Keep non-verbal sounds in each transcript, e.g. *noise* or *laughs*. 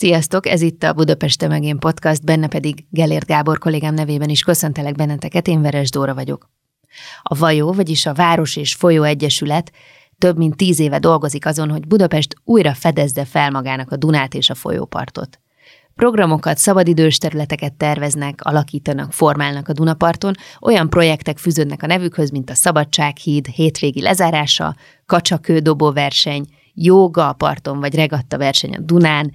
Sziasztok, ez itt a Budapest Megén Podcast, benne pedig Gelért Gábor kollégám nevében is köszöntelek benneteket, én Veres Dóra vagyok. A Vajó, vagyis a Város és Folyó Egyesület több mint tíz éve dolgozik azon, hogy Budapest újra fedezze fel magának a Dunát és a folyópartot. Programokat, szabadidős területeket terveznek, alakítanak, formálnak a Dunaparton, olyan projektek fűződnek a nevükhöz, mint a Szabadsághíd hétvégi lezárása, kacsakődobó verseny, jóga a parton vagy regatta verseny a Dunán,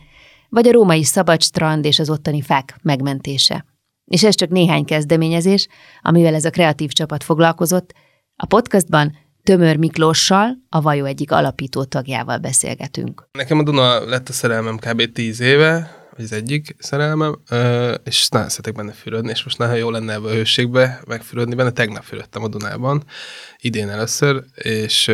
vagy a római szabad strand és az ottani fák megmentése. És ez csak néhány kezdeményezés, amivel ez a kreatív csapat foglalkozott. A podcastban Tömör Miklóssal, a Vajó egyik alapító tagjával beszélgetünk. Nekem a Duna lett a szerelmem kb. 10 éve, vagy az egyik szerelmem, és nagyon szeretek benne fürödni, és most nagyon jó lenne ebbe a hőségbe megfürödni benne. Tegnap fürödtem a Dunában, idén először, és,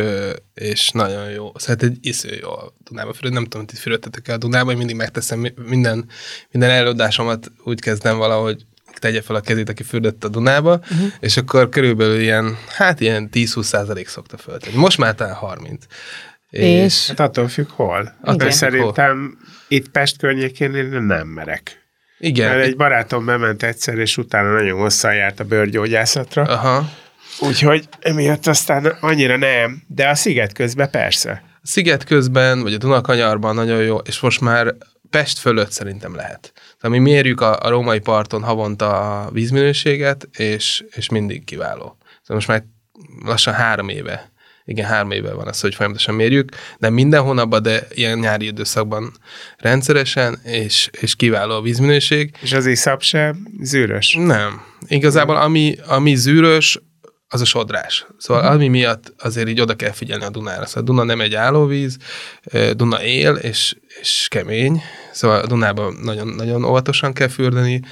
és nagyon jó. Szóval egy isző jó a Dunába fürödni. Nem tudom, hogy itt fürödtetek el a Dunába, én mindig megteszem minden, minden előadásomat úgy kezdem valahogy tegye fel a kezét, aki fürdött a Dunába, uh-huh. és akkor körülbelül ilyen, hát ilyen 10-20 százalék szokta föltenni. Most már talán 30. És, és hát attól függ hol. Attól szerintem hol. itt Pest környékén én nem merek. Igen. Mert egy barátom bement egyszer, és utána nagyon hosszan járt a bőrgyógyászatra. Aha. Úgyhogy emiatt aztán annyira nem, de a sziget közben persze. A sziget közben, vagy a Dunakanyarban nagyon jó, és most már Pest fölött szerintem lehet. Tehát mi mérjük a, a római parton havonta a vízminőséget, és, és mindig kiváló. Szóval most már lassan három éve igen, három éve van az, hogy folyamatosan mérjük, de minden hónapban, de ilyen nyári időszakban rendszeresen, és, és kiváló a vízminőség. És az iszap sem zűrös? Nem. Igazából ami, ami zűrös, az a sodrás. Szóval uh-huh. ami miatt azért így oda kell figyelni a Dunára. Szóval Duna nem egy állóvíz, Duna él, és, és kemény, szóval a Dunában nagyon, nagyon óvatosan kell fürdeni,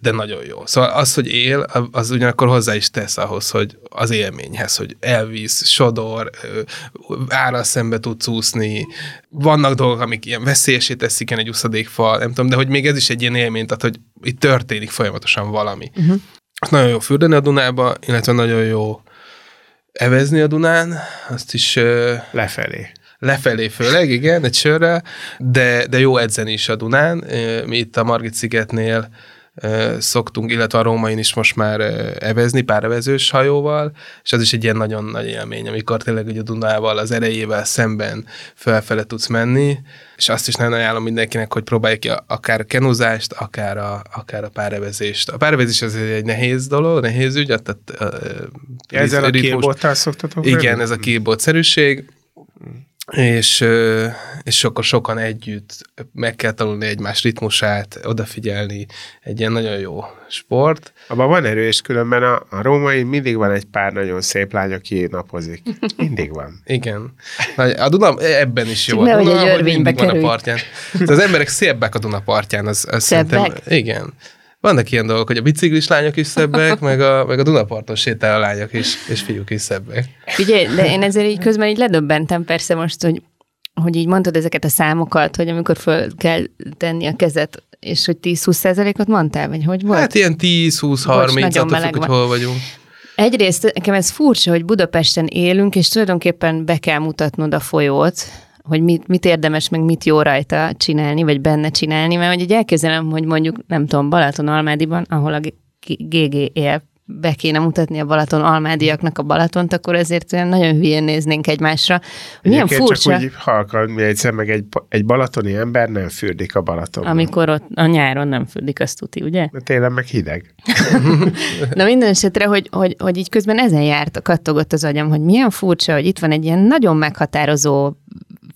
de nagyon jó. Szóval az, hogy él, az ugyanakkor hozzá is tesz ahhoz, hogy az élményhez, hogy elvíz, sodor, ára szembe tudsz úszni, vannak dolgok, amik ilyen veszélyesé teszik egy uszadékfal, nem tudom, de hogy még ez is egy ilyen élmény, tehát hogy itt történik folyamatosan valami. Uh-huh. Nagyon jó fürdeni a Dunába, illetve nagyon jó evezni a Dunán, azt is... Lefelé. Lefelé főleg, igen, egy sörrel, de, de jó edzeni is a Dunán. Mi itt a Margit szigetnél szoktunk, illetve a Rómain is most már evezni párevezős hajóval, és az is egy ilyen nagyon nagy élmény, amikor tényleg ugye a Dunával, az erejével szemben felfele tudsz menni, és azt is nagyon ajánlom mindenkinek, hogy próbálj ki akár a kenúzást, akár a, akár a párevezést. A párevezés az egy nehéz dolog, nehéz ügy, tehát a, a, Ezzel a kélbottal szoktatok? Igen, ez a kélbotszerűség, és, és akkor sokan együtt meg kell tanulni egymás ritmusát, odafigyelni, egy ilyen nagyon jó sport. Abban van erő, és különben a, a római mindig van egy pár nagyon szép lány, aki napozik. Mindig van. *laughs* Igen. A Duna ebben is jó. a Duna, hogy mindig van a partján. Az emberek szépek a Duna partján. Az, az szerintem, igen vannak ilyen dolgok, hogy a biciklis lányok is szebbek, meg a, meg a Dunaparton sétál a lányok is, és fiúk is szebbek. Ugye, de én ezért így közben így ledöbbentem persze most, hogy, hogy így mondtad ezeket a számokat, hogy amikor föl kell tenni a kezet, és hogy 10-20 százalékot mondtál, vagy hogy volt? Hát ilyen 10-20-30, attól függ, hogy hol vagyunk. Egyrészt nekem ez furcsa, hogy Budapesten élünk, és tulajdonképpen be kell mutatnod a folyót, hogy mit, mit érdemes, meg mit jó rajta csinálni, vagy benne csinálni, mert hogy elképzelem, hogy mondjuk, nem tudom, Balaton Almádiban, ahol a GG él, be kéne mutatni a Balaton almádiaknak a Balatont, akkor ezért nagyon hülyén néznénk egymásra. Milyen furcsa. Csak úgy halkan, egyszer meg egy, egy balatoni ember nem fürdik a Balatonban. Amikor ott a nyáron nem fürdik, azt tuti, ugye? De télen meg hideg. *laughs* Na minden esetre, hogy, hogy, hogy így közben ezen járt, kattogott az agyam, hogy milyen furcsa, hogy itt van egy ilyen nagyon meghatározó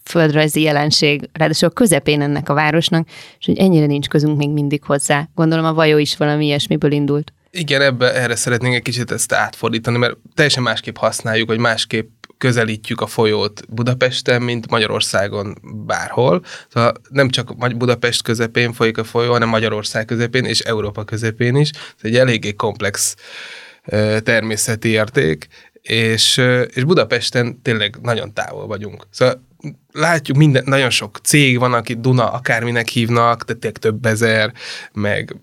földrajzi jelenség, ráadásul a közepén ennek a városnak, és hogy ennyire nincs közünk még mindig hozzá. Gondolom a vajó is valami ilyesmiből indult. Igen, ebbe, erre szeretnénk egy kicsit ezt átfordítani, mert teljesen másképp használjuk, vagy másképp közelítjük a folyót Budapesten, mint Magyarországon bárhol. Szóval nem csak Budapest közepén folyik a folyó, hanem Magyarország közepén és Európa közepén is. Ez egy eléggé komplex természeti érték, és, és Budapesten tényleg nagyon távol vagyunk. Szóval látjuk minden, nagyon sok cég van, aki Duna akárminek hívnak, tényleg több ezer, meg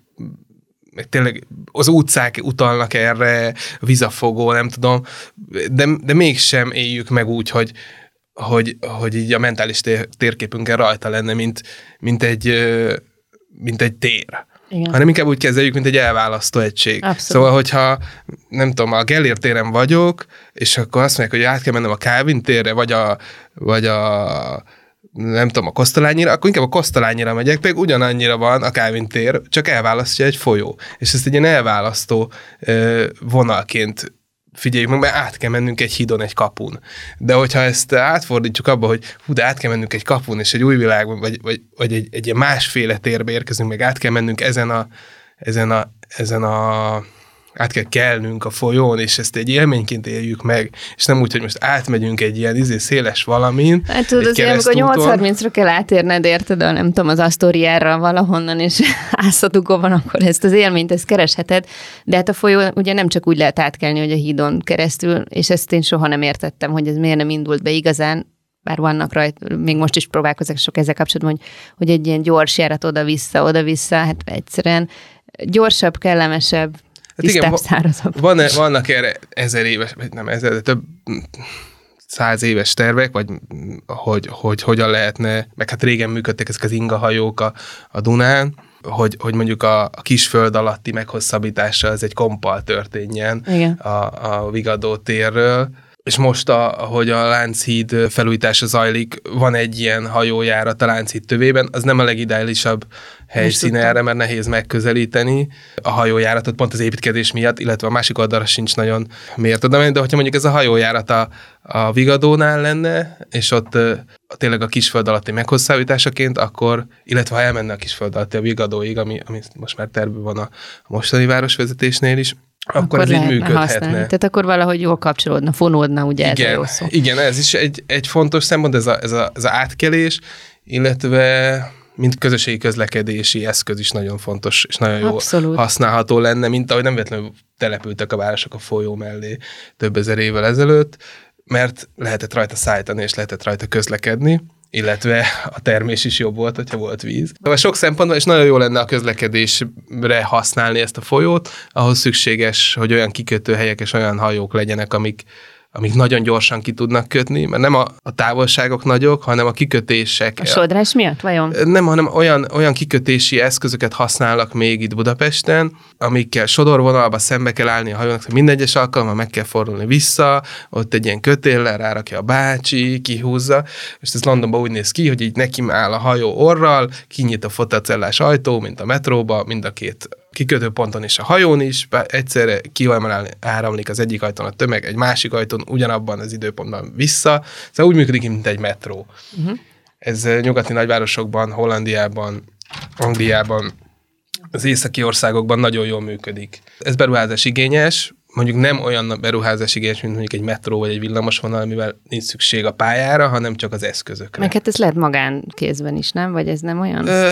meg tényleg az utcák utalnak erre, vizafogó, nem tudom, de, de mégsem éljük meg úgy, hogy, hogy, hogy így a mentális tér, térképünkkel rajta lenne, mint, mint, egy, mint egy tér. Igen. hanem inkább úgy kezeljük, mint egy elválasztó egység. Abszolút. Szóval, hogyha nem tudom, a Gellért téren vagyok, és akkor azt mondják, hogy át kell mennem a Calvin térre, vagy a, vagy a nem tudom, a Kosztolányira, akkor inkább a Kosztolányira megyek, pedig ugyanannyira van a Calvin tér, csak elválasztja egy folyó. És ezt egy ilyen elválasztó vonalként figyeljük meg, mert át kell mennünk egy hídon, egy kapun. De hogyha ezt átfordítjuk abba, hogy hú, de át kell mennünk egy kapun, és egy új világban, vagy, vagy, vagy egy, egy másféle térbe érkezünk, meg át kell mennünk ezen a, ezen a, ezen a át kell kelnünk a folyón, és ezt egy élményként éljük meg, és nem úgy, hogy most átmegyünk egy ilyen izé széles valamin. Hát tudod, azért, amikor 8.30-ra kell átérned, érted, a, nem tudom, az Asztoriára valahonnan, és *laughs* van, akkor ezt az élményt, ezt keresheted, de hát a folyó ugye nem csak úgy lehet átkelni, hogy a hídon keresztül, és ezt én soha nem értettem, hogy ez miért nem indult be igazán, bár vannak rajta, még most is próbálkozok sok ezzel kapcsolatban, hogy, hogy egy ilyen gyors járat oda-vissza, oda-vissza, hát egyszerűen gyorsabb, kellemesebb, Hát igen, szárazabb. Van, vannak erre ezer éves, vagy nem ezer, de több száz éves tervek, vagy hogy, hogy hogyan lehetne, meg hát régen működtek ezek az ingahajók a, a Dunán, hogy, hogy mondjuk a, a kisföld alatti meghosszabbítása az egy kompal történjen Igen. a, a Vigadó térről, és most, a, ahogy a Lánchíd felújítása zajlik, van egy ilyen hajójárat a Lánchíd tövében, az nem a legideálisabb helyszíne erre, mert nehéz megközelíteni a hajójáratot pont az építkezés miatt, illetve a másik oldalra sincs nagyon miért oda menni, de hogyha mondjuk ez a hajójárat a, a Vigadónál lenne, és ott tényleg a kisföld alatti meghosszabbításaként, akkor, illetve ha elmenne a kisföld alatti a Vigadóig, ami, ami most már tervben van a, a mostani városvezetésnél is, akkor, akkor ez így működhetne. Használni. Tehát akkor valahogy jól kapcsolódna, fonódna, ugye igen, ez a jó szó. Igen, ez is egy, egy fontos szempont, ez a, ez, a, ez a átkelés, illetve mint közösségi közlekedési eszköz is nagyon fontos, és nagyon jó Abszolút. használható lenne, mint ahogy nem véletlenül települtek a városok a folyó mellé több ezer évvel ezelőtt, mert lehetett rajta szállítani, és lehetett rajta közlekedni illetve a termés is jobb volt, hogyha volt víz. Szóval sok szempontból, és nagyon jó lenne a közlekedésre használni ezt a folyót, ahhoz szükséges, hogy olyan kikötőhelyek és olyan hajók legyenek, amik amik nagyon gyorsan ki tudnak kötni, mert nem a, a távolságok nagyok, hanem a kikötések. A sodrás miatt, vajon? Nem, hanem olyan, olyan kikötési eszközöket használnak még itt Budapesten, amikkel sodorvonalba szembe kell állni a hajónak, minden egyes alkalommal meg kell fordulni vissza, ott egy ilyen kötéllel rárakja a bácsi, kihúzza, és ez Londonban úgy néz ki, hogy így neki áll a hajó orral, kinyit a fotocellás ajtó, mint a metróba, mind a két kikötőponton és a hajón is, egyszerre kiemelni áramlik az egyik ajtón a tömeg, egy másik ajtón ugyanabban az időpontban vissza. Szóval úgy működik, mint egy metró. Uh-huh. Ez eh, nyugati nagyvárosokban, Hollandiában, Angliában, az északi országokban nagyon jól működik. Ez beruházás igényes, mondjuk nem olyan beruházás igényes, mint mondjuk egy metró vagy egy villamosvonal, amivel nincs szükség a pályára, hanem csak az eszközökre. Meg hát ez lehet magánkézben is, nem? Vagy ez nem olyan? Ö,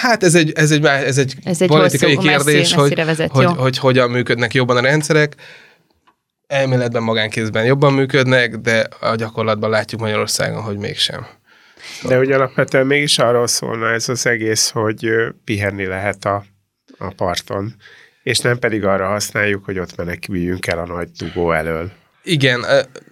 Hát ez egy, ez egy, ez egy, ez egy politikai hosszú, kérdés, messzi, hogy, vezet, hogy, hogy, hogy hogyan működnek jobban a rendszerek. Elméletben magánkézben jobban működnek, de a gyakorlatban látjuk Magyarországon, hogy mégsem. De hogy alapvetően mégis arról szólna ez az egész, hogy pihenni lehet a, a parton, és nem pedig arra használjuk, hogy ott meneküljünk el a nagy dugó elől. Igen,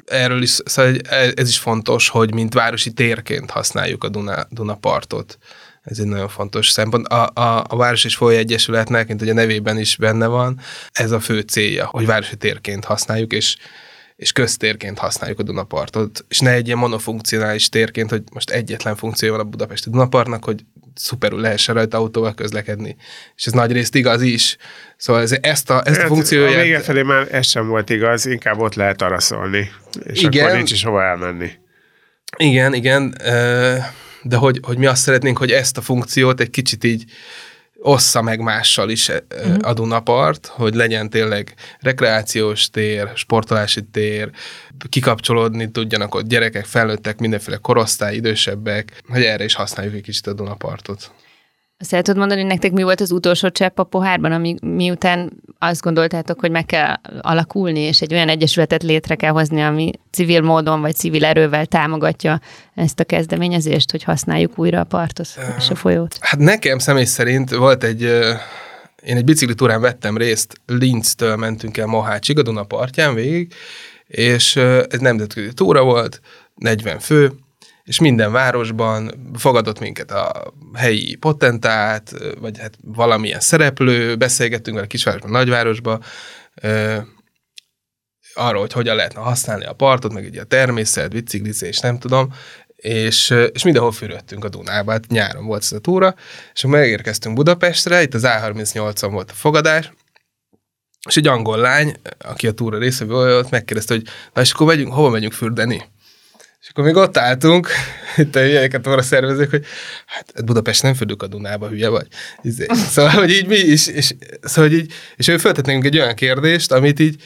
erről is, szóval ez is fontos, hogy mint városi térként használjuk a Duna, Dunapartot ez egy nagyon fontos szempont. A, a, a Város és Folyó Egyesületnek, mint hogy a nevében is benne van, ez a fő célja, hogy városi térként használjuk, és, és köztérként használjuk a Dunapartot, és ne egy ilyen monofunkcionális térként, hogy most egyetlen funkció van a Budapesti Dunapartnak, hogy szuperül lehessen rajta autóval közlekedni. És ez nagy részt igaz is. Szóval ez, ezt a, ezt a hát, funkcióját... A vége felé már ez sem volt igaz, inkább ott lehet araszolni, és igen, akkor nincs is hova elmenni. Igen, igen. Uh, de hogy, hogy mi azt szeretnénk, hogy ezt a funkciót egy kicsit így ossza meg mással is uh-huh. a Dunapart, hogy legyen tényleg rekreációs tér, sportolási tér, kikapcsolódni tudjanak ott gyerekek, felnőttek, mindenféle korosztály, idősebbek, hogy erre is használjuk egy kicsit a Dunapartot. Azt el tudod mondani, hogy nektek mi volt az utolsó csepp a pohárban, ami miután azt gondoltátok, hogy meg kell alakulni, és egy olyan egyesületet létre kell hozni, ami civil módon vagy civil erővel támogatja ezt a kezdeményezést, hogy használjuk újra a partot és a folyót? Hát nekem személy szerint volt egy, én egy biciklitúrán vettem részt, Linztől mentünk el Mohácsig, a Duna partján végig, és ez nemzetközi túra volt, 40 fő, és minden városban fogadott minket a helyi potentát, vagy hát valamilyen szereplő, beszélgettünk vele kisvárosban, nagyvárosban, arról, hogy hogyan lehetne használni a partot, meg ugye a természet, biciklizés, nem tudom, és, és mindenhol fürödtünk a Dunába, hát nyáron volt ez a túra, és megérkeztünk Budapestre, itt az A38-on volt a fogadás, és egy angol lány, aki a túra része volt, megkérdezte, hogy na és akkor megyünk, hova megyünk fürdeni? És akkor még ott álltunk, *laughs* itt a hülyeket arra szervezők, hogy hát Budapest nem fürdünk a Dunába, hülye vagy. Izé. Szóval, hogy így mi is, és, szóval, hogy így, és ő nekünk egy olyan kérdést, amit így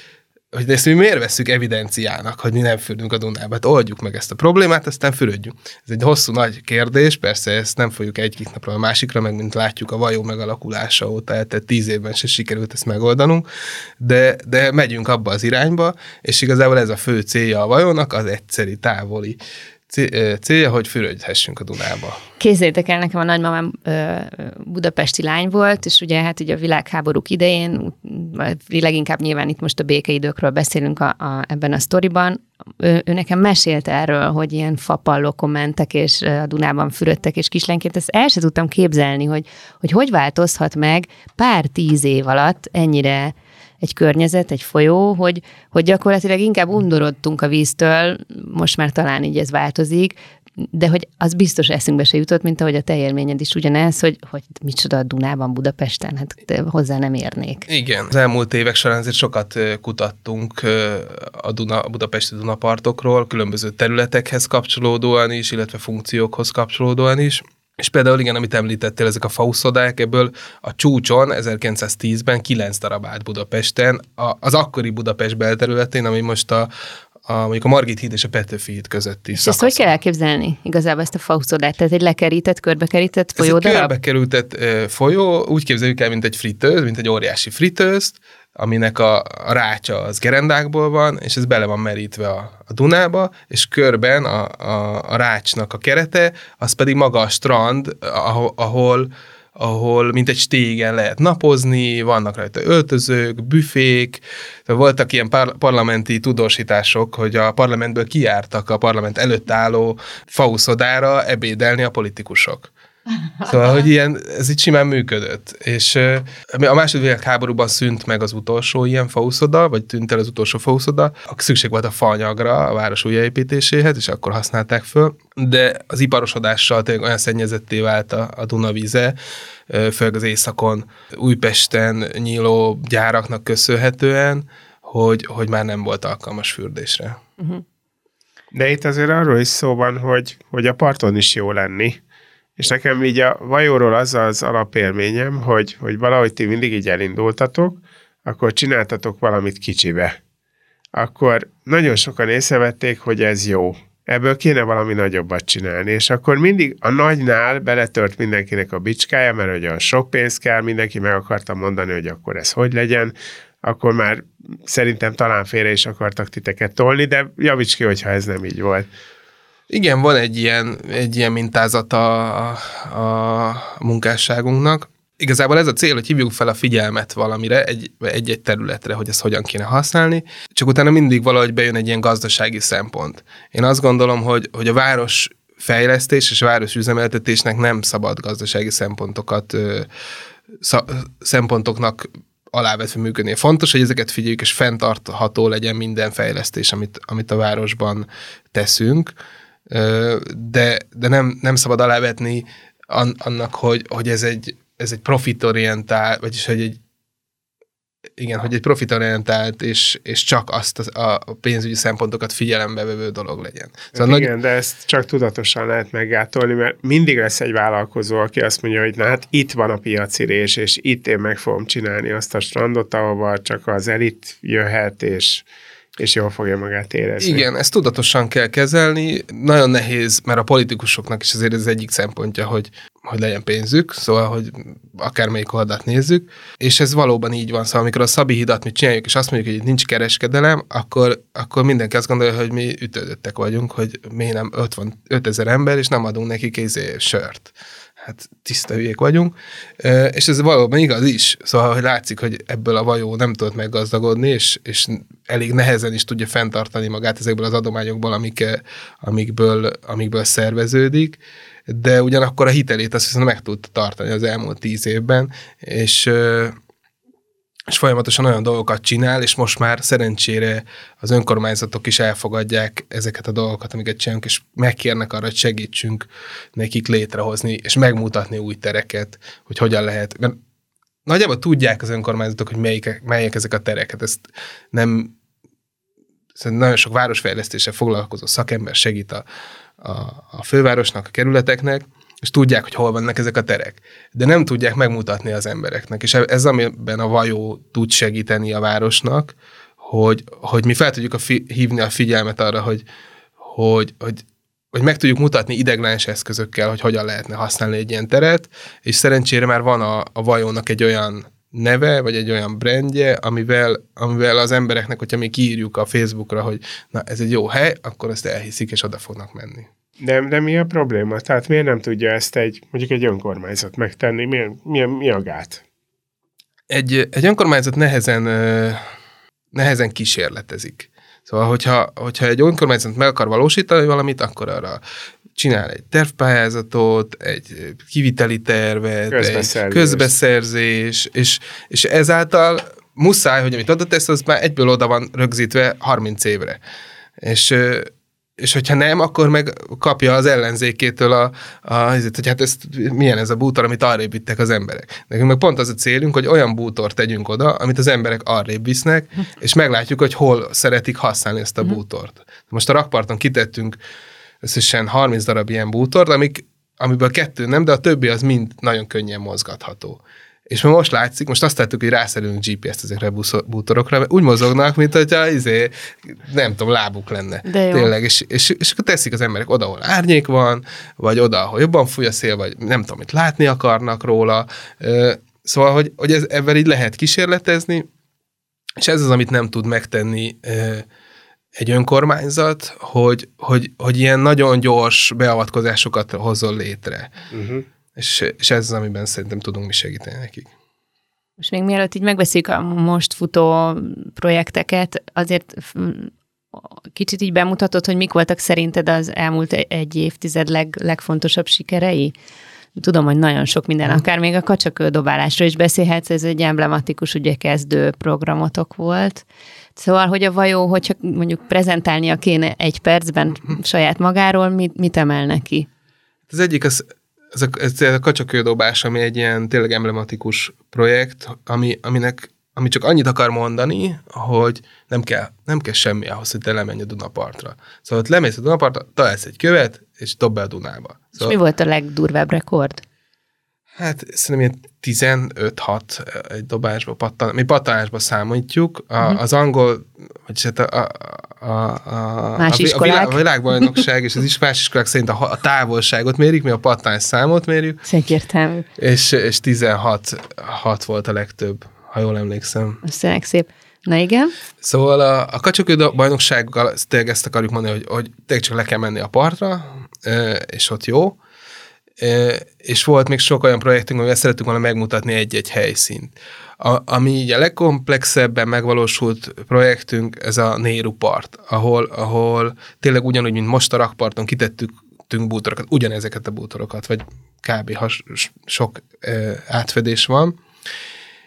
hogy ezt mi miért veszük evidenciának, hogy mi nem fürdünk a Dunába. Hát oldjuk meg ezt a problémát, aztán fürödjünk. Ez egy hosszú nagy kérdés, persze ezt nem fogjuk egyik napra a másikra, meg mint látjuk a vajó megalakulása óta, tehát tíz évben se sikerült ezt megoldanunk, de, de megyünk abba az irányba, és igazából ez a fő célja a vajónak, az egyszeri, távoli célja, hogy fürödhessünk a Dunába. Képzeljétek el, nekem a nagymamám ö, budapesti lány volt, és ugye hát ugye a világháborúk idején, leginkább nyilván itt most a békeidőkről beszélünk a, a, ebben a sztoriban, ő, ő nekem mesélt erről, hogy ilyen fapallokon mentek, és a Dunában fürödtek, és kislenként ezt el sem tudtam képzelni, hogy, hogy hogy változhat meg pár tíz év alatt ennyire egy környezet, egy folyó, hogy, hogy gyakorlatilag inkább undorodtunk a víztől, most már talán így ez változik, de hogy az biztos eszünkbe se jutott, mint ahogy a te élményed is ugyanez, hogy, hogy micsoda a Dunában, Budapesten, hát hozzá nem érnék. Igen, az elmúlt évek során azért sokat kutattunk a, Duna, a budapesti Dunapartokról, különböző területekhez kapcsolódóan is, illetve funkciókhoz kapcsolódóan is. És például igen, amit említettél, ezek a fauszodák, ebből a csúcson 1910-ben 9 darab állt Budapesten, a, az akkori Budapest belterületén, ami most a, a, mondjuk a Margit híd és a Petőfi híd közötti És ezt hogy kell elképzelni igazából ezt a fauszodát? Tehát egy lekerített, körbekerített folyó Ez egy körbekerültett folyó, úgy képzeljük el, mint egy fritőz, mint egy óriási fritőzt, aminek a, a rácsa az gerendákból van, és ez bele van merítve a, a Dunába, és körben a, a, a rácsnak a kerete, az pedig maga a strand, ahol, ahol ahol mint egy stégen lehet napozni, vannak rajta öltözők, büfék, voltak ilyen par- parlamenti tudósítások, hogy a parlamentből kiártak a parlament előtt álló fauszodára ebédelni a politikusok. Szóval, hogy ilyen, ez így simán működött. És a második világháborúban szűnt meg az utolsó ilyen fauszoda, vagy tűnt el az utolsó fauszoda. Szükség volt a faanyagra a város újjáépítéséhez, és akkor használták föl. De az iparosodással tényleg olyan szennyezetté vált a, a Duna víze, főleg az északon, Újpesten nyíló gyáraknak köszönhetően, hogy, hogy már nem volt alkalmas fürdésre. Uh-huh. De itt azért arról is szó van, hogy, hogy a parton is jó lenni. És nekem így a vajóról az az alapélményem, hogy, hogy valahogy ti mindig így elindultatok, akkor csináltatok valamit kicsibe. Akkor nagyon sokan észrevették, hogy ez jó. Ebből kéne valami nagyobbat csinálni, és akkor mindig a nagynál beletört mindenkinek a bicskája, mert hogy a sok pénz kell, mindenki meg akarta mondani, hogy akkor ez hogy legyen, akkor már szerintem talán félre is akartak titeket tolni, de javíts ki, hogyha ez nem így volt. Igen, van egy ilyen, egy ilyen mintázata a, a munkásságunknak. Igazából ez a cél, hogy hívjuk fel a figyelmet valamire, egy, egy-egy területre, hogy ezt hogyan kéne használni, csak utána mindig valahogy bejön egy ilyen gazdasági szempont. Én azt gondolom, hogy, hogy a város fejlesztés és a város üzemeltetésnek nem szabad gazdasági szempontokat szempontoknak alávetve működni. Fontos, hogy ezeket figyeljük, és fenntartható legyen minden fejlesztés, amit, amit a városban teszünk de, de nem, nem szabad alávetni annak, hogy, hogy ez egy, ez egy profitorientál, vagyis hogy egy igen, hogy egy profitorientált és, és csak azt a, a pénzügyi szempontokat figyelembe vevő dolog legyen. Szóval igen, nagy... de ezt csak tudatosan lehet meggátolni, mert mindig lesz egy vállalkozó, aki azt mondja, hogy na hát itt van a piaci rés, és itt én meg fogom csinálni azt a strandot, ahova csak az elit jöhet, és és jól fogja magát érezni. Igen, ezt tudatosan kell kezelni. Nagyon nehéz, mert a politikusoknak is azért ez egyik szempontja, hogy, hogy legyen pénzük, szóval, hogy akármelyik oldalt nézzük, és ez valóban így van. Szóval, amikor a Szabi hidat mi csináljuk, és azt mondjuk, hogy itt nincs kereskedelem, akkor, akkor mindenki azt gondolja, hogy mi ütődöttek vagyunk, hogy mi nem 50, 5000 ember, és nem adunk nekik izé sört hát tiszta hülyék vagyunk, és ez valóban igaz is. Szóval, hogy látszik, hogy ebből a vajó nem tudott meggazdagodni, és, és elég nehezen is tudja fenntartani magát ezekből az adományokból, amik, amikből, amikből szerveződik, de ugyanakkor a hitelét azt viszont meg tudta tartani az elmúlt tíz évben, és és folyamatosan olyan dolgokat csinál, és most már szerencsére az önkormányzatok is elfogadják ezeket a dolgokat, amiket csinálunk, és megkérnek arra, hogy segítsünk nekik létrehozni, és megmutatni új tereket, hogy hogyan lehet. Mert nagyjából tudják az önkormányzatok, hogy melyik, melyek ezek a tereket. Ezt nem nagyon sok városfejlesztéssel foglalkozó szakember segít a, a, a fővárosnak, a kerületeknek, és tudják, hogy hol vannak ezek a terek. De nem tudják megmutatni az embereknek. És ez, amiben a vajó tud segíteni a városnak, hogy, hogy mi fel tudjuk a fi, hívni a figyelmet arra, hogy, hogy, hogy, hogy meg tudjuk mutatni ideglenes eszközökkel, hogy hogyan lehetne használni egy ilyen teret, és szerencsére már van a, a vajónak egy olyan neve, vagy egy olyan brandje, amivel, amivel az embereknek, hogyha mi kiírjuk a Facebookra, hogy na ez egy jó hely, akkor azt elhiszik, és oda fognak menni. De, de mi a probléma? Tehát miért nem tudja ezt egy, mondjuk egy önkormányzat megtenni? Mi, mi, mi a gát? Egy, egy önkormányzat nehezen, nehezen kísérletezik. Szóval, hogyha, hogyha egy önkormányzat meg akar valósítani valamit, akkor arra csinál egy tervpályázatot, egy kiviteli tervet, közbeszerzés. egy közbeszerzés, és, és ezáltal muszáj, hogy amit adott ezt, az már egyből oda van rögzítve 30 évre. És és hogyha nem, akkor meg kapja az ellenzékétől a, a hogy hát ezt, milyen ez a bútor, amit arrébb vittek az emberek. Nekünk meg pont az a célunk, hogy olyan bútort tegyünk oda, amit az emberek arrébb visznek, *laughs* és meglátjuk, hogy hol szeretik használni ezt a mhm. bútort. Most a rakparton kitettünk összesen 30 darab ilyen bútort, amik, amiből kettő nem, de a többi az mind nagyon könnyen mozgatható. És most látszik, most azt tettük, hogy rászerülünk GPS-t ezekre a bútorokra, mert úgy mozognak, mint hogyha izé, nem tudom, lábuk lenne. De jó. Tényleg, és, és, és akkor teszik az emberek oda, ahol árnyék van, vagy oda, ahol jobban fúj a szél, vagy nem tudom, mit látni akarnak róla. Szóval, hogy, hogy ez, ebben így lehet kísérletezni, és ez az, amit nem tud megtenni egy önkormányzat, hogy, hogy, hogy ilyen nagyon gyors beavatkozásokat hozzon létre. Uh-huh. És, és ez az, amiben szerintem tudunk mi segíteni nekik. Most még mielőtt így megbeszéljük a most futó projekteket, azért kicsit így bemutatod, hogy mik voltak szerinted az elmúlt egy évtized leg, legfontosabb sikerei? Tudom, hogy nagyon sok minden, akár még a kacsakődobálásról is beszélhetsz, ez egy emblematikus, ugye kezdő programotok volt. Szóval, hogy a vajó, hogyha mondjuk prezentálnia kéne egy percben saját magáról, mit, mit emel neki? Az egyik az ez a, ez a kacsakődobás, ami egy ilyen tényleg emblematikus projekt, ami, aminek ami csak annyit akar mondani, hogy nem kell, nem kell semmi ahhoz, hogy te lemenj a Dunapartra. Szóval ott lemész a Dunapartra, találsz egy követ, és dob be a Dunába. Szóval, és mi volt a legdurvább rekord? Hát szerintem ilyen 15-6 egy dobásba, pattan, mi pattanásba számítjuk. A, uh-huh. Az angol, vagyis hát a, a, a, más a, világ, a világbajnokság és az is más iskolák szerint a, a távolságot mérik, mi a pattanás számot mérjük. Egyértelmű. És, és 16 6 volt a legtöbb, ha jól emlékszem. Összenek szép. Na igen. Szóval a, a kacsakő bajnoksággal tényleg ezt akarjuk mondani, hogy, hogy tényleg csak le kell menni a partra, és ott jó és volt még sok olyan projektünk, amivel szerettük volna megmutatni egy-egy helyszínt. A, ami így a legkomplexebben megvalósult projektünk, ez a Néru part, ahol, ahol tényleg ugyanúgy, mint most a rakparton kitettük bútorokat, ugyanezeket a bútorokat, vagy kb. has, sok ö, átfedés van,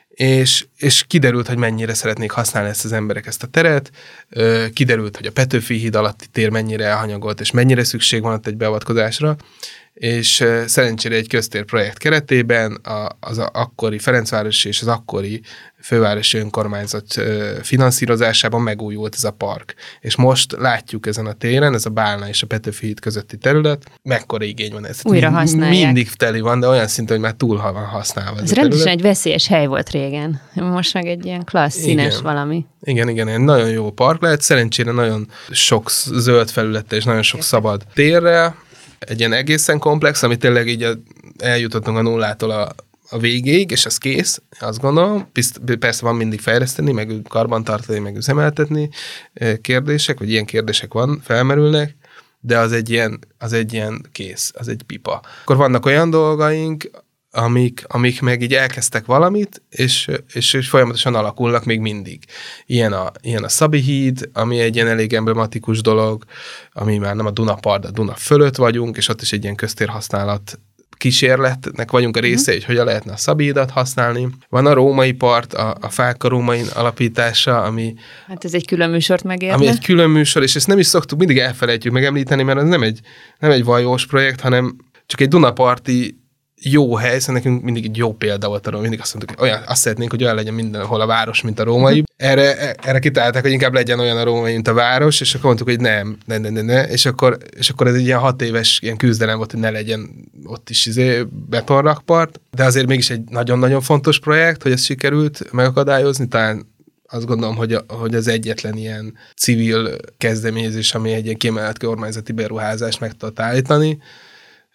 és, és kiderült, hogy mennyire szeretnék használni ezt az emberek ezt a teret, ö, kiderült, hogy a Petőfi híd alatti tér mennyire elhanyagolt, és mennyire szükség van ott egy beavatkozásra, és szerencsére egy köztér projekt keretében a, az a akkori Ferencváros és az akkori fővárosi önkormányzat finanszírozásában megújult ez a park. És most látjuk ezen a téren, ez a Bálna és a Petőfi híd közötti terület, mekkora igény van ez. Újra használják. Mindig teli van, de olyan szinten, hogy már túl van használva. Ez, ez rendesen egy veszélyes hely volt régen. Most meg egy ilyen klassz, színes igen. valami. Igen, igen, egy nagyon jó park lehet, szerencsére nagyon sok zöld felülete és nagyon sok szabad térre, egy ilyen egészen komplex, ami tényleg így eljutottunk a nullától a, a végéig, és ez kész, azt gondolom. Persze van mindig fejleszteni, meg karbantartani, meg üzemeltetni kérdések, vagy ilyen kérdések van, felmerülnek, de az egy ilyen, az egy ilyen kész, az egy pipa. Akkor vannak olyan dolgaink, amik, amik meg így elkezdtek valamit, és, és, és folyamatosan alakulnak még mindig. Ilyen a, ilyen a Szabi híd, ami egy ilyen elég emblematikus dolog, ami már nem a Dunapart, a Duna fölött vagyunk, és ott is egy ilyen köztérhasználat kísérletnek vagyunk a mhm. része, hogy hogyan lehetne a szabídat használni. Van a római part, a, a fák a római alapítása, ami... Hát ez egy külön műsort megérne. Ami egy külön műsor, és ezt nem is szoktuk, mindig elfelejtjük megemlíteni, mert ez nem egy, nem egy vajós projekt, hanem csak egy Dunaparti jó hely, szóval nekünk mindig egy jó példa volt arról, mindig azt mondtuk, hogy olyan, azt szeretnénk, hogy olyan legyen mindenhol a város, mint a római. *laughs* Erre, erre kitálták, hogy inkább legyen olyan a római, mint a város, és akkor mondtuk, hogy nem, ne, ne, ne, ne, és akkor, és akkor ez egy ilyen hat éves ilyen küzdelem volt, hogy ne legyen ott is izé betonrakpart, de azért mégis egy nagyon-nagyon fontos projekt, hogy ez sikerült megakadályozni, talán azt gondolom, hogy, a, hogy az egyetlen ilyen civil kezdeményezés, ami egy ilyen kiemelt kormányzati beruházást meg tudott állítani,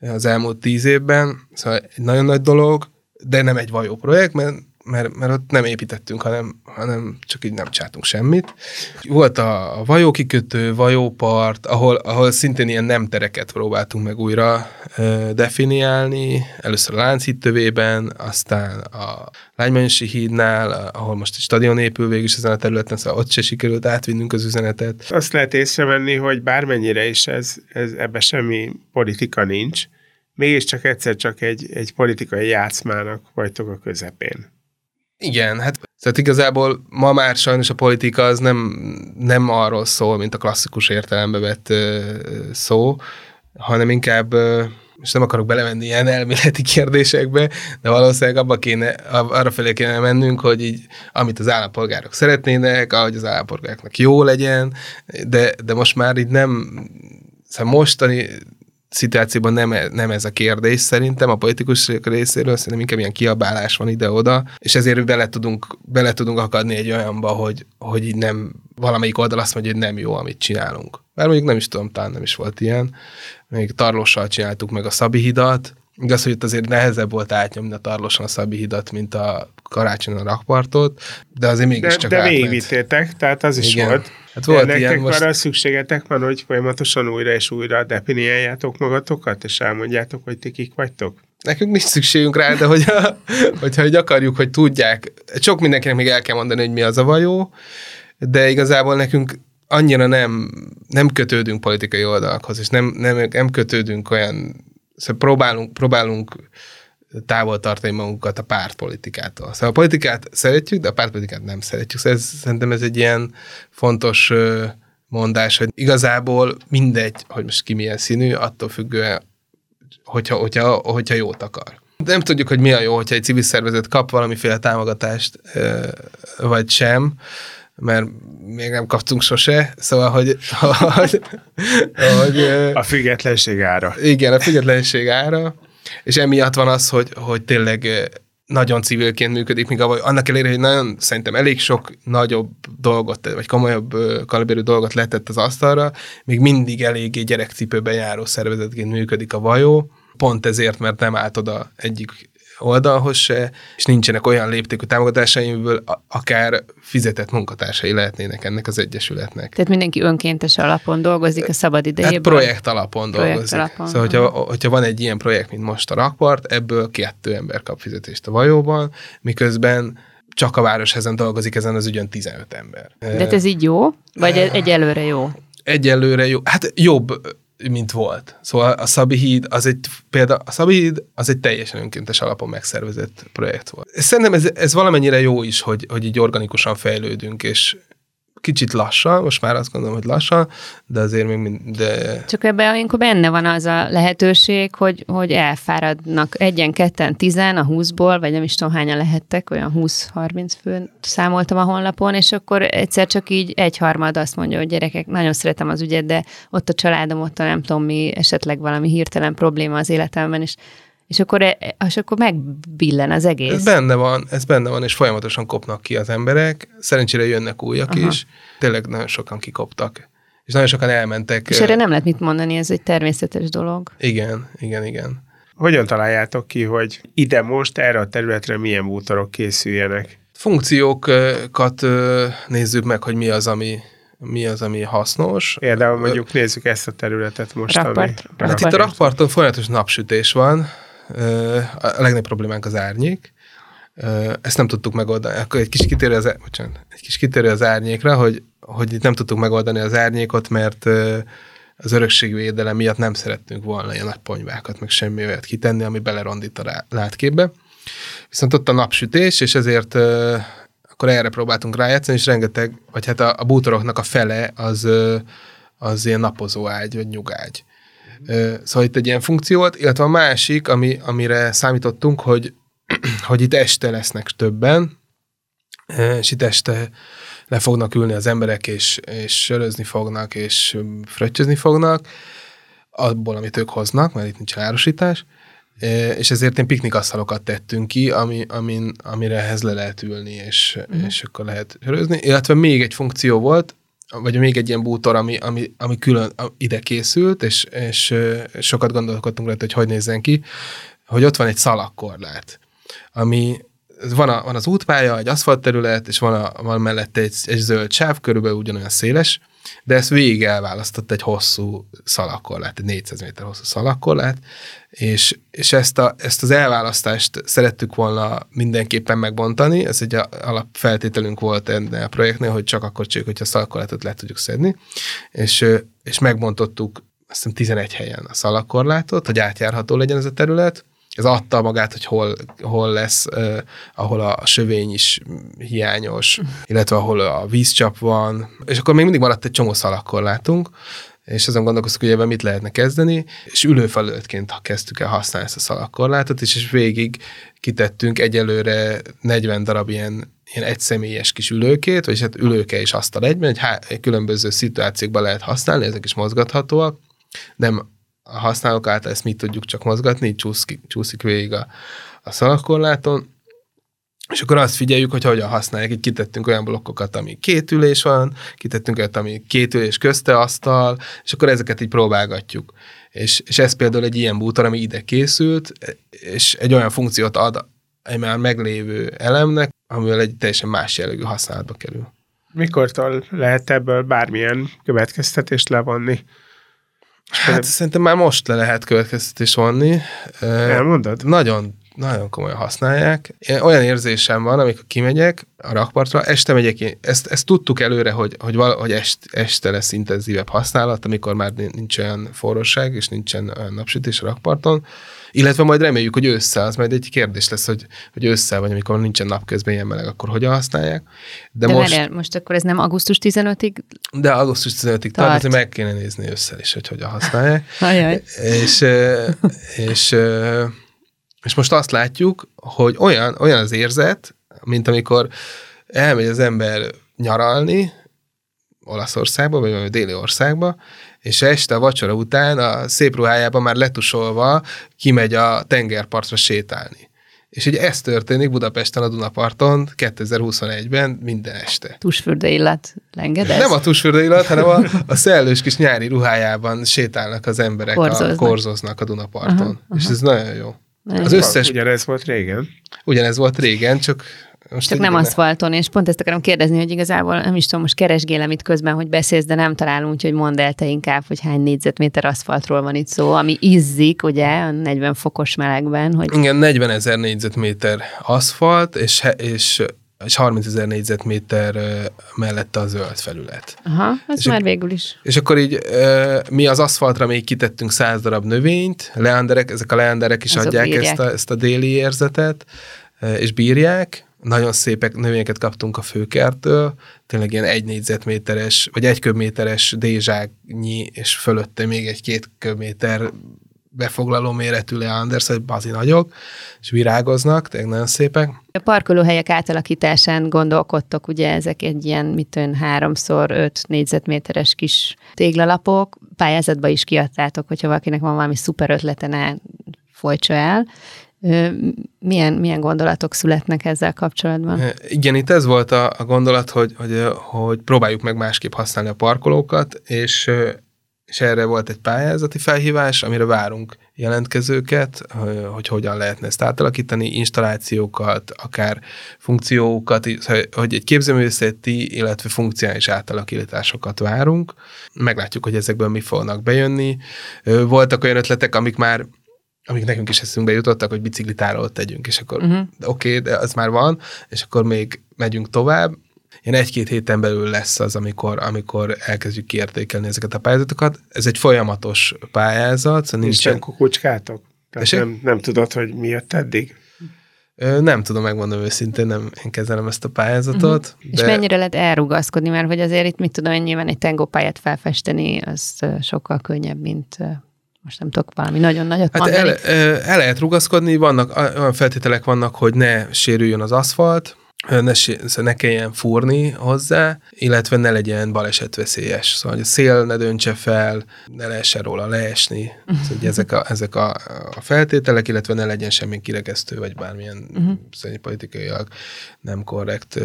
az elmúlt tíz évben, szóval egy nagyon nagy dolog, de nem egy vajó projekt, mert mert, mert ott nem építettünk, hanem, hanem csak így nem csátunk semmit. Volt a, vajókikötő, vajópart, ahol, ahol szintén ilyen nem tereket próbáltunk meg újra ö, definiálni. Először a Lánchíd tövében, aztán a Lánymányosi hídnál, ahol most egy stadion épül végül is ezen a területen, szóval ott se sikerült átvinnünk az üzenetet. Azt lehet észrevenni, hogy bármennyire is ez, ez ebbe semmi politika nincs, mégiscsak egyszer csak egy, egy politikai játszmának vagytok a közepén. Igen, hát tehát igazából ma már sajnos a politika az nem, nem arról szól, mint a klasszikus értelembe vett szó, hanem inkább, és nem akarok belemenni ilyen elméleti kérdésekbe, de valószínűleg abba kéne, arra felé kéne mennünk, hogy így, amit az állampolgárok szeretnének, ahogy az állampolgároknak jó legyen, de, de most már így nem, szóval mostani szituációban nem, nem ez a kérdés szerintem a politikusok részéről, szerintem inkább ilyen kiabálás van ide-oda, és ezért bele tudunk, bele tudunk akadni egy olyanba, hogy, hogy így nem, valamelyik oldal azt mondja, hogy nem jó, amit csinálunk. Mert mondjuk nem is tudom, talán nem is volt ilyen. Még Tarlossal csináltuk meg a Szabi hidat, Igaz, hogy itt azért nehezebb volt átnyomni a Tarloson a Szabi hidat, mint a karácsonyon a rakpartot, de azért mégiscsak De, de végigvittétek, tehát az is Igen. volt. Hát volt Nektek ilyen most... arra szükségetek van, hogy folyamatosan újra és újra definiáljátok magatokat, és elmondjátok, hogy ti kik vagytok? Nekünk nincs szükségünk rá, de hogyha, *laughs* hogyha hogy akarjuk, hogy tudják, sok mindenkinek még el kell mondani, hogy mi az a vajó, de igazából nekünk annyira nem, nem kötődünk politikai oldalakhoz, és nem, nem, nem kötődünk olyan, szóval próbálunk, próbálunk távol tartani magunkat a pártpolitikától. Szóval a politikát szeretjük, de a pártpolitikát nem szeretjük. Szóval ez, szerintem ez egy ilyen fontos mondás, hogy igazából mindegy, hogy most ki milyen színű, attól függően, hogyha, hogyha, hogyha jót akar. Nem tudjuk, hogy mi a jó, hogyha egy civil szervezet kap valamiféle támogatást, vagy sem, mert még nem kaptunk sose, szóval, hogy... *laughs* hogy, hogy a függetlenség ára. Igen, a függetlenség ára. És emiatt van az, hogy, hogy tényleg nagyon civilként működik, míg annak ellenére, hogy nagyon szerintem elég sok nagyobb dolgot, vagy komolyabb kaliberű dolgot letett az asztalra, még mindig eléggé gyerekcipőben járó szervezetként működik a vajó, pont ezért, mert nem állt oda egyik oldalhoz se, és nincsenek olyan léptékű támogatásaimból, akár fizetett munkatársai lehetnének ennek az egyesületnek. Tehát mindenki önkéntes alapon dolgozik a szabad idejében? Hát projekt alapon projekt dolgozik. Alapon. Szóval, hogyha, hogyha van egy ilyen projekt, mint most a rakpart, ebből kettő ember kap fizetést a vajóban, miközben csak a Városházen dolgozik ezen az ügyön 15 ember. De hát ez így jó? Vagy egyelőre jó? Egyelőre jó. Hát jobb mint volt. Szóval a Szabi híd, az egy példa, a Szabi híd az egy teljesen önkéntes alapon megszervezett projekt volt. Szerintem ez, ez valamennyire jó is, hogy, hogy így organikusan fejlődünk, és kicsit lassan, most már azt gondolom, hogy lassan, de azért még mind, de... Csak ebben olyankor benne van az a lehetőség, hogy, hogy elfáradnak egyen, ketten, tizen a húszból, vagy nem is tudom hányan lehettek, olyan 20-30 fő számoltam a honlapon, és akkor egyszer csak így egyharmad azt mondja, hogy gyerekek, nagyon szeretem az ügyet, de ott a családom, ott a nem tudom mi, esetleg valami hirtelen probléma az életemben, és és akkor, e, és akkor megbillen az egész. Ez benne van, ez benne van, és folyamatosan kopnak ki az emberek. Szerencsére jönnek újak Aha. is. Tényleg nagyon sokan kikoptak. És nagyon sokan elmentek. És erre nem lehet mit mondani, ez egy természetes dolog. Igen, igen, igen. Hogyan találjátok ki, hogy ide most erre a területre milyen bútorok készüljenek? Funkciókat nézzük meg, hogy mi az, ami, mi az, ami hasznos. Például mondjuk nézzük ezt a területet most. Rakpart. Ami, rakpart. Hát itt a rakparton folyamatos napsütés van, a legnagyobb problémánk az árnyék. Ezt nem tudtuk megoldani. Akkor egy kis kitérő az, bocsánat, egy kis kitérő az árnyékra, hogy, hogy nem tudtuk megoldani az árnyékot, mert az örökségvédelem miatt nem szerettünk volna ilyen nagy ponyvákat, meg semmi olyat kitenni, ami belerondít a látképbe. Viszont ott a napsütés, és ezért akkor erre próbáltunk rájátszani, és rengeteg, vagy hát a, a bútoroknak a fele az, az ilyen napozó ágy, vagy nyugágy. Szóval itt egy ilyen funkció volt, illetve a másik, ami, amire számítottunk, hogy, *clears throat* hogy itt este lesznek többen, és itt este le fognak ülni az emberek, és, és sörözni fognak, és fröccsözni fognak, abból, amit ők hoznak, mert itt nincs árosítás, és ezért én piknikasztalokat tettünk ki, ami, amin, amire ehhez le lehet ülni, és, mm. és akkor lehet sörözni. Illetve még egy funkció volt, vagy még egy ilyen bútor, ami, ami, ami külön ide készült, és, és sokat gondolkodtunk rajta, hogy hogy nézzen ki, hogy ott van egy szalakkorlát, ami van, a, van az útpálya, egy aszfalt terület, és van, a, van mellette egy, egy zöld sáv, körülbelül ugyanolyan széles, de ezt végig elválasztott egy hosszú szalakkorlát, egy 400 méter hosszú szalakkorlát, és, és ezt, a, ezt az elválasztást szerettük volna mindenképpen megbontani, ez egy alapfeltételünk volt ennél a projektnél, hogy csak akkor csináljuk, hogyha a szalakkorlátot le tudjuk szedni, és, és megbontottuk azt hiszem 11 helyen a szalakkorlátot, hogy átjárható legyen ez a terület, ez adta magát, hogy hol, hol lesz, uh, ahol a sövény is hiányos, illetve ahol a vízcsap van, és akkor még mindig maradt egy csomó szalakkorlátunk, és azon gondolkoztuk, hogy ebben mit lehetne kezdeni, és ülőfelületként kezdtük el használni ezt a szalakkorlátot, és, és végig kitettünk egyelőre 40 darab ilyen, ilyen egyszemélyes kis ülőkét, vagy hát ülőke és asztal egyben, egy, há- különböző szituációkban lehet használni, ezek is mozgathatóak, nem a használók által ezt mi tudjuk csak mozgatni, csúszik, csúszik végig a, a szalagkorláton, és akkor azt figyeljük, hogy hogyan használják. Így kitettünk olyan blokkokat, ami két ülés van, kitettünk olyat, ami két ülés közte asztal, és akkor ezeket így próbálgatjuk. És, és ez például egy ilyen bútor, ami ide készült, és egy olyan funkciót ad egy már meglévő elemnek, amivel egy teljesen más jellegű használatba kerül. Mikortól lehet ebből bármilyen következtetést levonni? Hát szerintem már most le lehet következtetés vonni. Elmondod? Nagyon nagyon komolyan használják. Olyan érzésem van, amikor kimegyek a rakpartra, este megyek én, ezt, ezt tudtuk előre, hogy, hogy, val, hogy est, este lesz intenzívebb használat, amikor már nincs olyan forróság, és nincsen olyan napsütés a rakparton, illetve majd reméljük, hogy ősszel, az majd egy kérdés lesz, hogy, hogy ősszel, vagy amikor nincsen napközben ilyen meleg, akkor hogyan használják. De, de most, várjál, most akkor ez nem augusztus 15-ig? De augusztus 15-ig tart, azért meg kéne nézni ősszel is, hogy hogyan használják. *laughs* Ajaj. és, és, és most azt látjuk, hogy olyan, olyan az érzet, mint amikor elmegy az ember nyaralni Olaszországba, vagy a déli országba, és este a vacsora után a szép ruhájában már letusolva kimegy a tengerpartra sétálni. És ugye ez történik Budapesten a Dunaparton 2021-ben minden este. Tusfürdő illat lengedez? Nem a tusfürdő illat, hanem a, a szellős kis nyári ruhájában sétálnak az emberek, korzoznak a, korzoznak a Dunaparton. Aha, aha. És ez nagyon jó. Az összes... Ugyanez volt régen. Ugyanez volt régen, csak most Csak nem ne. aszfalton, és pont ezt akarom kérdezni, hogy igazából nem is tudom, most keresgélem itt közben, hogy beszélsz, de nem találunk, úgyhogy mondd el te inkább, hogy hány négyzetméter aszfaltról van itt szó, ami izzik, ugye, a 40 fokos melegben. Hogy... Igen, 40 ezer négyzetméter aszfalt, és, és és 30 ezer négyzetméter mellette a zöld felület. Aha, ez és már végül is. És akkor így mi az aszfaltra még kitettünk 100 darab növényt, leanderek, ezek a leanderek is Azok adják ezt a, ezt a déli érzetet, és bírják, nagyon szépek növényeket kaptunk a főkertől, tényleg ilyen egy négyzetméteres, vagy egy köbméteres dézságnyi, és fölötte még egy-két köbméter befoglaló méretű Leanders, vagy bazi nagyok, és virágoznak, tényleg nagyon szépek. A parkolóhelyek átalakításán gondolkodtok, ugye ezek egy ilyen, mit ön, háromszor öt négyzetméteres kis téglalapok, pályázatba is kiadtátok, hogyha valakinek van valami szuper ötlete, ne folytsa el. Milyen, milyen gondolatok születnek ezzel kapcsolatban? Igen, itt ez volt a, a gondolat, hogy, hogy, hogy próbáljuk meg másképp használni a parkolókat, és és erre volt egy pályázati felhívás, amire várunk jelentkezőket, hogy hogyan lehetne ezt átalakítani, installációkat, akár funkciókat, hogy egy képzőművészeti, illetve funkcionális átalakításokat várunk. Meglátjuk, hogy ezekből mi fognak bejönni. Voltak olyan ötletek, amik már amik nekünk is eszünkbe jutottak, hogy biciklitáról tegyünk, és akkor uh-huh. oké, okay, de az már van, és akkor még megyünk tovább, ilyen egy-két héten belül lesz az, amikor, amikor elkezdjük kiértékelni ezeket a pályázatokat. Ez egy folyamatos pályázat. Szóval nincsen... Nincsen kukucskátok? Tehát nem, nem tudod, hogy mi jött eddig? Nem tudom megmondani őszintén, nem én kezelem ezt a pályázatot. Uh-huh. De... És mennyire lehet elrugaszkodni, mert hogy azért itt mit tudom, én nyilván egy tengópályát felfesteni, az sokkal könnyebb, mint most nem tudok valami nagyon nagyot hát mondani. El, el lehet rugaszkodni, vannak olyan feltételek vannak, hogy ne sérüljön az aszfalt, ne, ne kelljen fúrni hozzá, illetve ne legyen balesetveszélyes. Szóval, hogy a szél ne döntse fel, ne lehessen róla leesni. Szóval, hogy ezek, a, ezek a, a feltételek, illetve ne legyen semmi kirekesztő, vagy bármilyen uh-huh. politikailag nem korrekt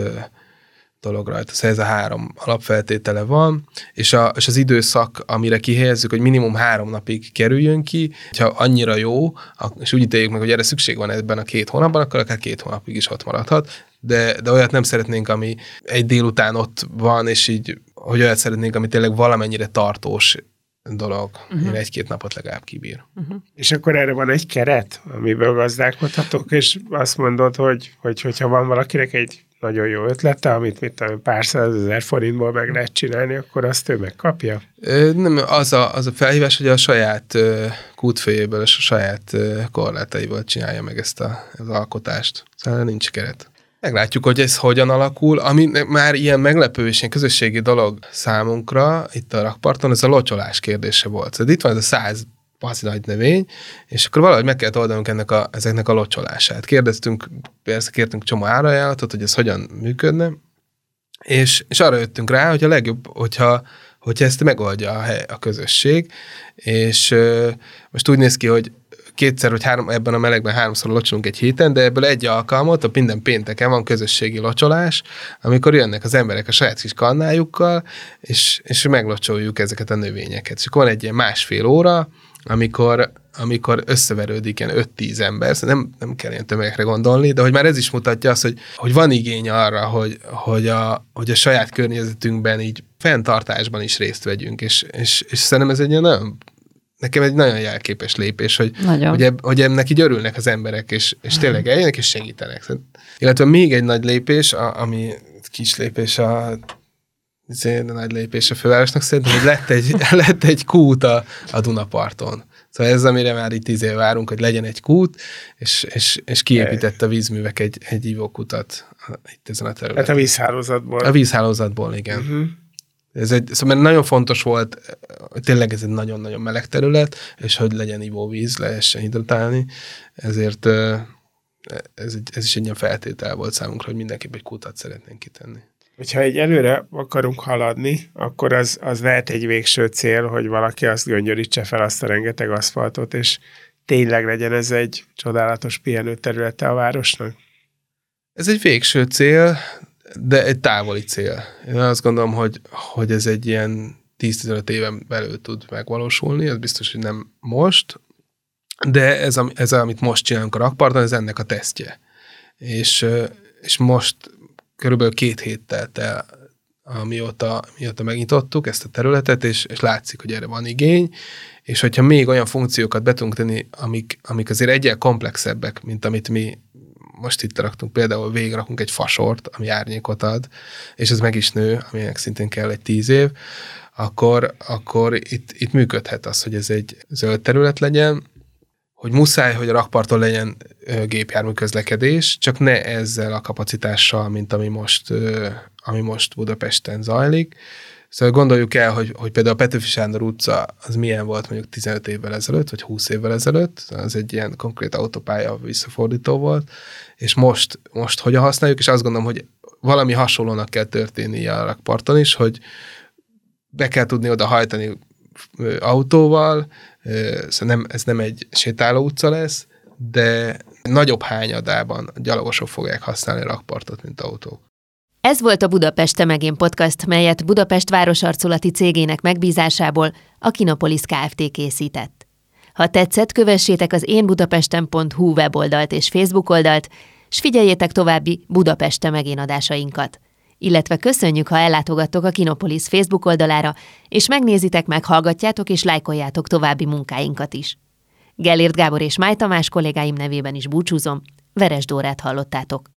dolog rajta. Szóval ez a három alapfeltétele van, és, a, és az időszak, amire kihelyezzük, hogy minimum három napig kerüljön ki, ha annyira jó, és úgy ítéljük meg, hogy erre szükség van ebben a két hónapban, akkor akár két hónapig is ott maradhat, de, de olyat nem szeretnénk, ami egy délután ott van, és így, hogy olyat szeretnénk, ami tényleg valamennyire tartós dolog. Uh-huh. egy-két napot legalább kibír. Uh-huh. És akkor erre van egy keret, amiből gazdálkodhatok, és azt mondod, hogy, hogy hogyha van valakinek egy nagyon jó ötlete, amit mit tudom, pár százezer forintból meg lehet csinálni, akkor azt ő megkapja? Nem, az a, az a felhívás, hogy a saját ö, kútfőjéből és a saját ö, korlátaiból csinálja meg ezt a, az alkotást. Szóval nincs keret. Meglátjuk, hogy ez hogyan alakul. Ami már ilyen meglepő és ilyen közösségi dolog számunkra itt a rakparton, ez a locsolás kérdése volt. Szóval itt van ez a 100 paszilagy növény, és akkor valahogy meg kellett oldanunk ennek a, ezeknek a locsolását. Kérdeztünk, persze kértünk csomó árajánlatot, hogy ez hogyan működne, és, és arra jöttünk rá, hogy a legjobb, hogyha, hogyha ezt megoldja a, hely, a közösség, és ö, most úgy néz ki, hogy kétszer vagy három, ebben a melegben háromszor locsolunk egy héten, de ebből egy alkalmat, a minden pénteken van közösségi locsolás, amikor jönnek az emberek a saját kis kannájukkal, és, és meglocsoljuk ezeket a növényeket. És akkor van egy ilyen másfél óra, amikor, amikor összeverődik ilyen 5-10 ember, szóval nem, nem kell ilyen tömegekre gondolni, de hogy már ez is mutatja azt, hogy, hogy van igény arra, hogy, hogy, a, hogy a saját környezetünkben így fenntartásban is részt vegyünk, és, és, és szerintem ez egy ilyen nagyon nekem egy nagyon jelképes lépés, hogy, nagyon. hogy, eb, hogy ennek így örülnek az emberek, és, és tényleg eljönnek, és segítenek. Illetve még egy nagy lépés, a, ami kis lépés a de nagy lépés a fővárosnak szerintem, hogy lett egy, *laughs* lett egy kút a, a Dunaparton. Szóval ez, amire már itt tíz év várunk, hogy legyen egy kút, és, és, és kiépített a vízművek egy, egy ivókutat itt ezen a területen. Hát a vízhálózatból. A vízhálózatból, igen. Uh-huh. Ez egy, szóval nagyon fontos volt, tényleg ez egy nagyon-nagyon meleg terület, és hogy legyen ivóvíz, lehessen hidratálni, ezért ez, egy, ez is egy ilyen feltétel volt számunkra, hogy mindenképp egy kutat szeretnénk kitenni hogyha egy előre akarunk haladni, akkor az, az lehet egy végső cél, hogy valaki azt göngyörítse fel azt a rengeteg aszfaltot, és tényleg legyen ez egy csodálatos pihenő területe a városnak? Ez egy végső cél, de egy távoli cél. Én azt gondolom, hogy, hogy ez egy ilyen 10-15 éven belül tud megvalósulni, ez biztos, hogy nem most, de ez, ez amit most csinálunk a rakparton, ez ennek a tesztje. És, és most körülbelül két hét telt el, amióta, mióta megnyitottuk ezt a területet, és, és látszik, hogy erre van igény, és hogyha még olyan funkciókat be tenni, amik, amik azért egyel komplexebbek, mint amit mi most itt raktunk, például végigrakunk egy fasort, ami árnyékot ad, és ez meg is nő, aminek szintén kell egy tíz év, akkor, akkor itt, itt működhet az, hogy ez egy zöld terület legyen, hogy muszáj, hogy a rakparton legyen gépjármű közlekedés, csak ne ezzel a kapacitással, mint ami most, ami most Budapesten zajlik. Szóval gondoljuk el, hogy, hogy például a Petőfi Sándor utca az milyen volt mondjuk 15 évvel ezelőtt, vagy 20 évvel ezelőtt, az egy ilyen konkrét autópálya visszafordító volt, és most, most hogyan használjuk, és azt gondolom, hogy valami hasonlónak kell történnie a rakparton is, hogy be kell tudni oda hajtani autóval, szóval nem, ez nem egy sétáló utca lesz, de nagyobb hányadában gyalogosok fogják használni rakpartot, mint autók. Ez volt a Budapest Temegén podcast, melyet Budapest városarculati cégének megbízásából a Kinopolis Kft. készített. Ha tetszett, kövessétek az énbudapesten.hu weboldalt és Facebook oldalt, s figyeljétek további Budapest Temegén adásainkat. Illetve köszönjük, ha ellátogattok a Kinopolis Facebook oldalára, és megnézitek, meghallgatjátok és lájkoljátok további munkáinkat is. Gellért Gábor és Máj Tamás kollégáim nevében is búcsúzom, Veres Dórát hallottátok.